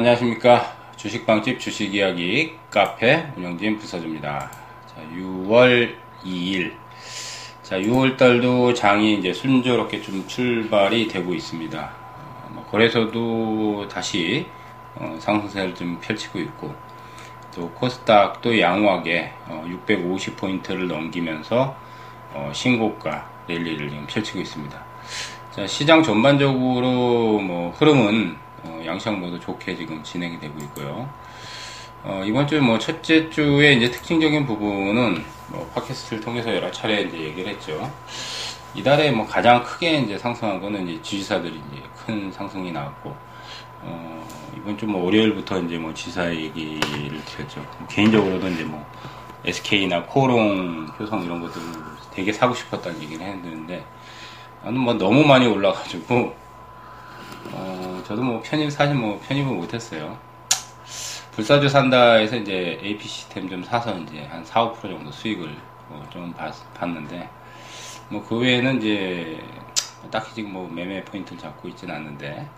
자, 안녕하십니까. 주식방집 주식이야기 카페 운영진 부서주입니다. 자, 6월 2일. 자, 6월 달도 장이 이제 순조롭게 좀 출발이 되고 있습니다. 어, 뭐 거래소도 다시 어, 상승세를 좀 펼치고 있고, 또 코스닥도 양호하게 어, 650포인트를 넘기면서 어, 신고가 랠리를 펼치고 있습니다. 자, 시장 전반적으로 뭐 흐름은 어, 양시장 모두 좋게 지금 진행이 되고 있고요. 어, 이번 주 뭐 첫째 주에 이제 특징적인 부분은 뭐 팟캐스트를 통해서 여러 차례 이제 얘기를 했죠. 이달에 뭐 가장 크게 이제 상승한 거는 이제 지지사들이 이제 큰 상승이 나왔고, 어, 이번 주 뭐 월요일부터 이제 뭐 지사 얘기를 드렸죠. 뭐 개인적으로도 이제 뭐 SK나 코롱, 효성 이런 것들 되게 사고 싶었다는 얘기를 했는데, 나는 뭐 너무 많이 올라가지고, 어, 저도 뭐 편입, 사실 뭐 편입을 못했어요. 불사조 산다에서 이제 AP 시스템 좀 사서 이제 한 4, 5% 정도 수익을 뭐좀 봤, 봤는데, 뭐 그 외에는 이제 딱히 지금 뭐 매매 포인트를 잡고 있지는 않는데,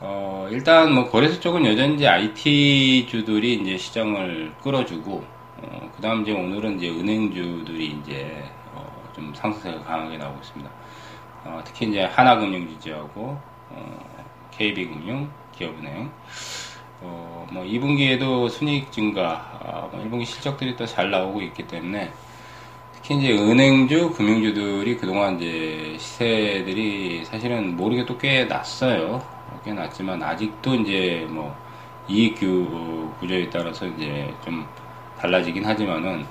어, 일단 뭐 거래소 쪽은 여전히 이제 IT 주들이 이제 시장을 끌어주고, 어, 그 다음 이제 오늘은 이제 은행주들이 이제 어, 좀 상승세가 강하게 나오고 있습니다. 어, 특히 이제 하나금융지주하고 어, KB금융, 기업은행. 어, 뭐 2분기에도 순이익 증가, 어, 1분기 실적들이 또 잘 나오고 있기 때문에 특히 이제 은행주, 금융주들이 그동안 이제 시세들이 사실은 모르게 또 꽤 났어요. 꽤 났지만 아직도 이제 뭐 이익 구조에 따라서 이제 좀 달라지긴 하지만은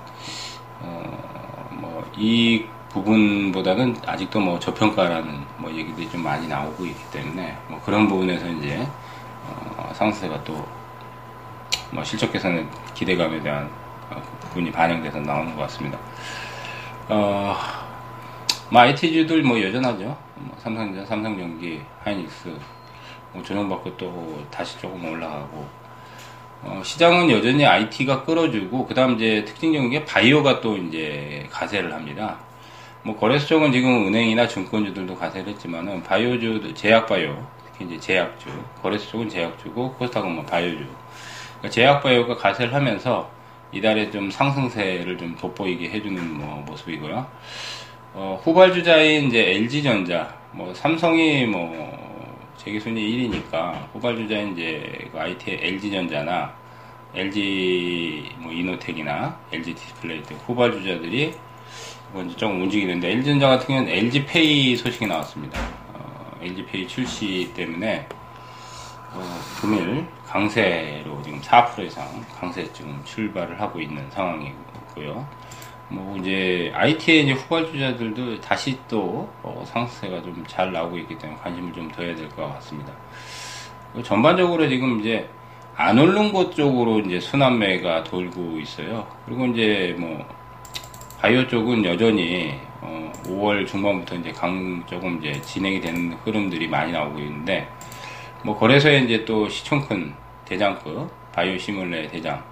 어 뭐 이익 부분보다는 아직도 뭐 저평가라는 뭐 얘기들이 좀 많이 나오고 있기 때문에 뭐 그런 부분에서 이제 어 상승세가 또 뭐 실적 개선의 기대감에 대한 어 부분이 반영돼서 나오는 것 같습니다. 어, 뭐 IT주들 뭐 여전하죠. 뭐 삼성전자, 삼성전기, 하이닉스 뭐 조정받고 또 다시 조금 올라가고 어, 시장은 여전히 IT가 끌어주고 그다음 이제 특징적인 게 바이오가 또 이제 가세를 합니다. 뭐 거래소 쪽은 지금 은행이나 증권주들도 가세를 했지만은 바이오주, 제약바이오, 특히 이제 제약주, 거래소 쪽은 제약주고 코스닥은 뭐 바이오주. 그러니까 제약바이오가 가세를 하면서 이달에 좀 상승세를 좀 돋보이게 해주는 뭐 모습이고요. 어, 후발주자인 이제 LG전자, 뭐 삼성이 뭐 재계 순위 1위니까 후발주자인 이제 그 IT LG전자나 LG 뭐 이노텍이나 LG 디스플레이 등 후발주자들이 먼저 좀 움직이는데 LG전자 같은 경우는 LG페이 소식이 나왔습니다. 어, LG페이 출시 때문에 어, 금일 강세로 지금 4% 이상 강세 지금 출발을 하고 있는 상황이고요. 뭐 이제 IT의 후발주자들도 다시 또 어, 상승세가 좀 잘 나오고 있기 때문에 관심을 좀 둬야 될 것 같습니다. 전반적으로 지금 이제 안 오른 곳 쪽으로 이제 순환매가 돌고 있어요. 그리고 이제 뭐 바이오 쪽은 여전히 어 5월 중반부터 이제 강 조금 이제 진행이 되는 흐름들이 많이 나오고 있는데 뭐 거래소에 이제 또 시총 큰 대장급 바이오 시뮬레 대장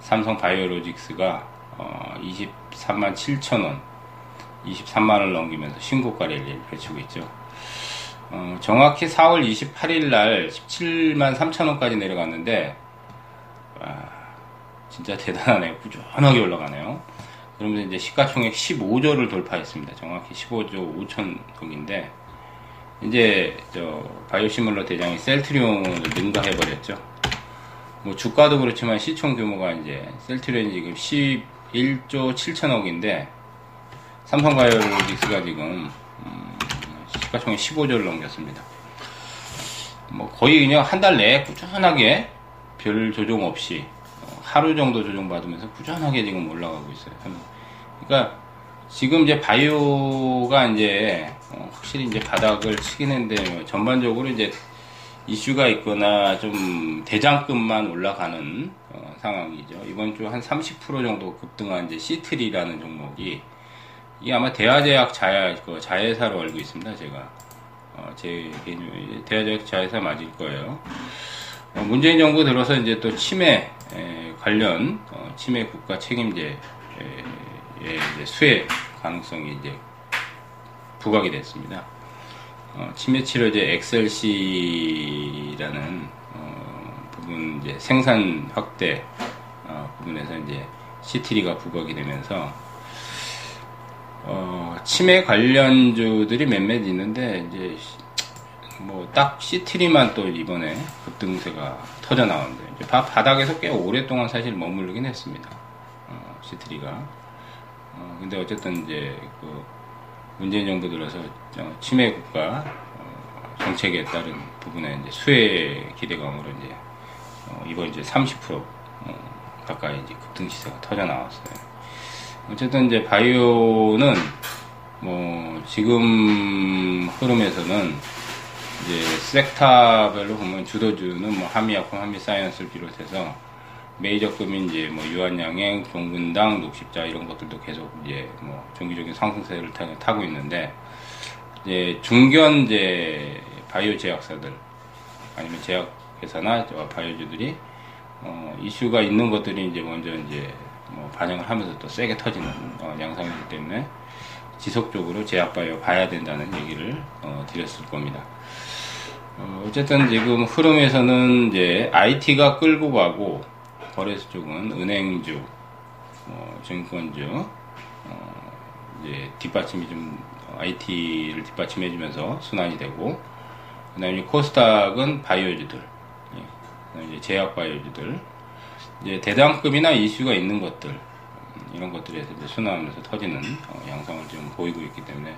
삼성 바이오로직스가 어 23만 7천 원 23만을 넘기면서 신고가 랠리를 펼치고 있죠. 어 정확히 4월 28일 날 17만 3천 원까지 내려갔는데 와, 진짜 대단하네요. 꾸준하게 올라가네요. 그러면서 이제 시가총액 15조를 돌파했습니다. 정확히 15조 5천억인데 이제 저 바이오시뮬러 대장이 셀트리온을 능가해버렸죠. 뭐 주가도 그렇지만 시총 규모가 이제 셀트리온이 지금 11조 7천억인데 삼성바이오로직스가 지금 음, 시가총액 15조를 넘겼습니다. 뭐 거의 그냥 한 달 내에 꾸준하게 별 조정 없이 하루 정도 조정받으면서 꾸준하게 지금 올라가고 있어요. 그러니까 지금 이제 바이오가 이제 어, 확실히 이제 바닥을 뭐 전반적으로 이제 이슈가 있거나 좀 대장급만 올라가는 어, 상황이죠. 이번 주 한 30% 정도 급등한 이제 시트리라는 종목이 이게 아마 대화제약 자야 그 자회사로 알고 있습니다. 제가 어, 제 개인 대화제약 자회사 맞을 거예요. 어, 문재인 정부 들어서 이제 또 치매 에, 관련 어, 치매 국가 책임제 에, 이제 수혜 가능성이 이제 부각이 됐습니다. 어, 치매 치료제 엑셀시라는 어, 부분 이제 생산 확대 어, 부분에서 이제 시트리가 부각이 되면서 어, 치매 관련주들이 몇몇 있는데 이제 뭐딱 시트리만 또 이번에 급등세가 터져 이제 바, 바닥에서 꽤 오랫동안 사실 머무르긴 했습니다. 어, 시트리가. 어, 근데 어쨌든 이제 그 문재인 정부 들어서 치매 국가 어, 정책에 따른 부분에 이제 수혜 기대감으로 이제 어, 이번 이제 30% 어, 가까이 이제 급등 시세가 터져 나왔어요. 어쨌든 이제 바이오는 뭐 지금 흐름에서는 이제 섹터별로 보면 주도주는 뭐 하미약품, 하미사이언스를 비롯해서 메이저급인 이제 뭐 유한양행, 종근당, 녹십자 이런 것들도 계속 이제 뭐 정기적인 상승세를 타고 있는데 이제 중견 이제 바이오 제약사들 아니면 제약회사나 바이오주들이 어 이슈가 있는 것들이 이제 먼저 이제 뭐 반영을 하면서 또 세게 터지는 어, 양상이기 때문에 지속적으로 제약바이오 봐야 된다는 얘기를 어, 드렸을 겁니다. 어, 쨌든 지금 흐름에서는 이제 IT가 끌고 가고 거래소 쪽은 은행주, 어, 증권주, 어, 이제 뒷받침이 좀 IT를 뒷받침해주면서 순환이 되고 그다음에 코스닥은 바이오주들, 예, 이제 제약 바이오주들, 이제 대장급이나 이슈가 있는 것들 음, 이런 것들에서 순환하면서 터지는 어, 양상을 좀 보이고 있기 때문에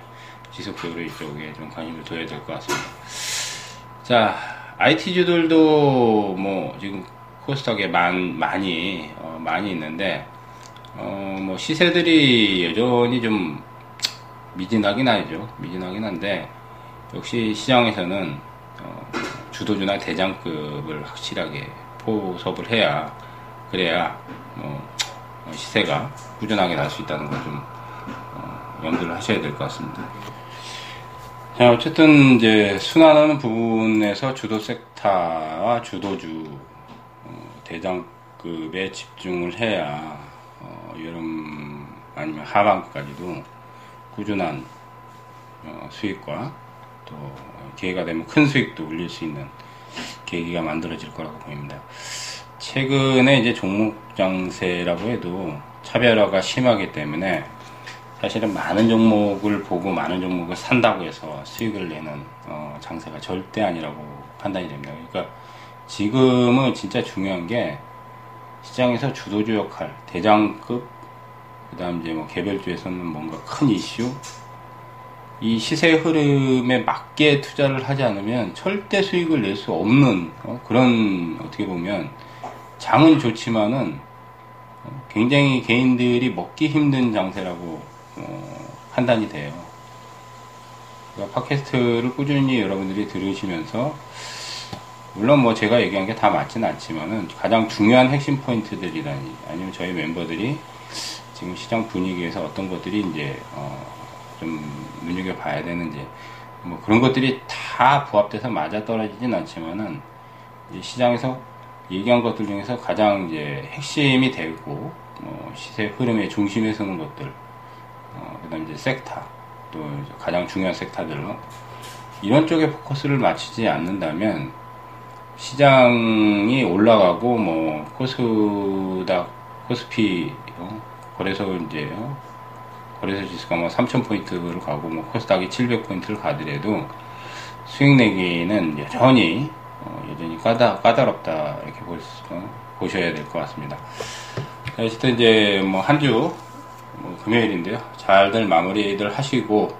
지속 적으로 이쪽에 좀 관심을 둬야 될 것 같습니다. 자, IT주들도 뭐 지금 코스닥에 많, 많이 어, 많이 있는데 어, 뭐 시세들이 여전히 좀 미진하긴 하죠. 미진하긴 한데 역시 시장에서는 어, 주도주나 대장급을 확실하게 포섭을 해야 그래야 뭐 시세가 꾸준하게 날 수 있다는 걸좀 어, 염두를 하셔야 될 것 같습니다. 자, 어쨌든 이제 순환하는 부분에서 주도 섹터와 주도주 어, 대장급에 집중을 해야 어, 여름 아니면 하반기까지도 꾸준한 어, 수익과 또 기회가 되면 큰 수익도 올릴 수 있는 계기가 만들어질 거라고 보입니다. 최근에 이제 종목 장세라고 해도 차별화가 심하기 때문에 사실은 많은 종목을 보고 많은 종목을 산다고 해서 수익을 내는 어, 장세가 절대 아니라고 판단이 됩니다. 그러니까 지금은 진짜 중요한 게 시장에서 주도주 역할, 대장급, 그 다음 이제 뭐 개별주에서는 뭔가 큰 이슈, 이 시세 흐름에 맞게 투자를 하지 않으면 절대 수익을 낼 수 없는 어, 그런 어떻게 보면 장은 좋지만은 굉장히 개인들이 먹기 힘든 장세라고 어, 판단이 돼요. 그러니까 팟캐스트를 꾸준히 여러분들이 들으시면서 물론 뭐 제가 얘기한 게 다 맞지는 않지만은 가장 중요한 핵심 포인트들이라니 아니면 저희 멤버들이 지금 시장 분위기에서 어떤 것들이 이제 어, 좀 눈여겨 봐야 되는지 뭐 그런 것들이 다 부합돼서 맞아 떨어지진 않지만은 시장에서 얘기한 것들 중에서 가장 이제 핵심이 되고 어, 시세 흐름의 중심에 서는 것들, 어, 그다음 이제 섹터, 또 가장 중요한 섹터들로 이런 쪽에 포커스를 맞추지 않는다면 시장이 올라가고 뭐 코스닥, 코스피 어, 거래소 이제 어, 거래소 지수가 뭐 3,000포인트를 가고 뭐 코스닥이 700포인트를 가더라도 수익 내기는 여전히 어, 여전히 까다, 까다롭다 이렇게 볼 수, 어, 보셔야 될 것 같습니다. 어쨌든 이제 뭐 한주 뭐 금요일인데요. 잘들 마무리들 하시고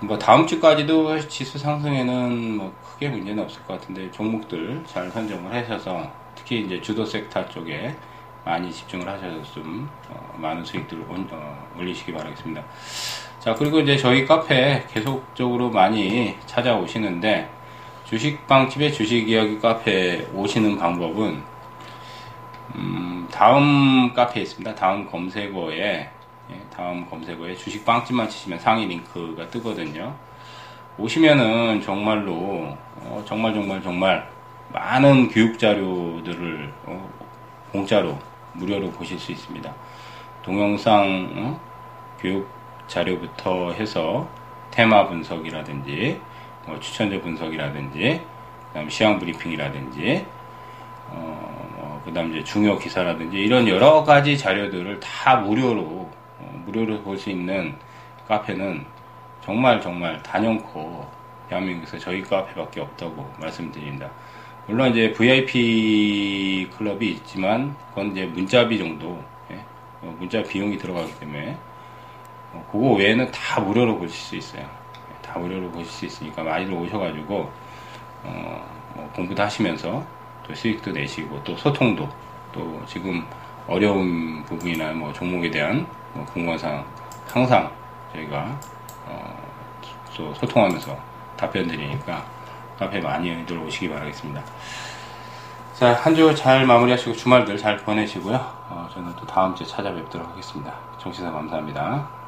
뭐 다음 주까지도 지수 상승에는 뭐 크게 문제는 없을 것 같은데 종목들 잘 선정을 하셔서 특히 이제 주도 섹터 쪽에 많이 집중을 하셔서 좀 어, 많은 수익들을 온, 어, 올리시기 바라겠습니다. 자 그리고 이제 저희 카페 계속적으로 많이 찾아오시는데 주식방집의 주식 이야기 카페 오시는 방법은 음, 다음 카페에 있습니다. 다음 검색어에 예, 다음 검색어에 주식 빵집만 치시면 상위 링크가 뜨거든요. 오시면은 정말로 어, 정말 정말 정말 많은 교육 자료들을 어, 공짜로 무료로 보실 수 있습니다. 동영상 어, 교육 자료부터 해서 테마 분석이라든지 뭐 추천제 분석이라든지 그다음 시황 브리핑이라든지 어, 그 다음 이제 중요 기사라든지 이런 여러 가지 자료들을 다 무료로, 어, 무료로 볼 수 있는 카페는 정말 정말 단연코 대한민국에서 저희 카페밖에 없다고 말씀드립니다. 물론 이제 VIP 클럽이 있지만 그건 이제 문자비 정도, 예? 어, 문자 비용이 들어가기 때문에 어, 그거 외에는 다 무료로 보실 수 있어요. 예, 다 무료로 보실 수 있으니까 많이들 오셔가지고 어, 뭐 공부도 하시면서 또 수익도 내시고 또 소통도 또 지금 어려운 부분이나 뭐 종목에 대한 뭐 궁금한 항상 저희가 어, 소, 소통하면서 답변 드리니까 카페 많이들 오시기 바라겠습니다. 자, 한 주 잘 마무리하시고 주말들 잘 보내시고요. 어, 저는 또 다음 주에 찾아뵙도록 하겠습니다. 정신사 감사합니다.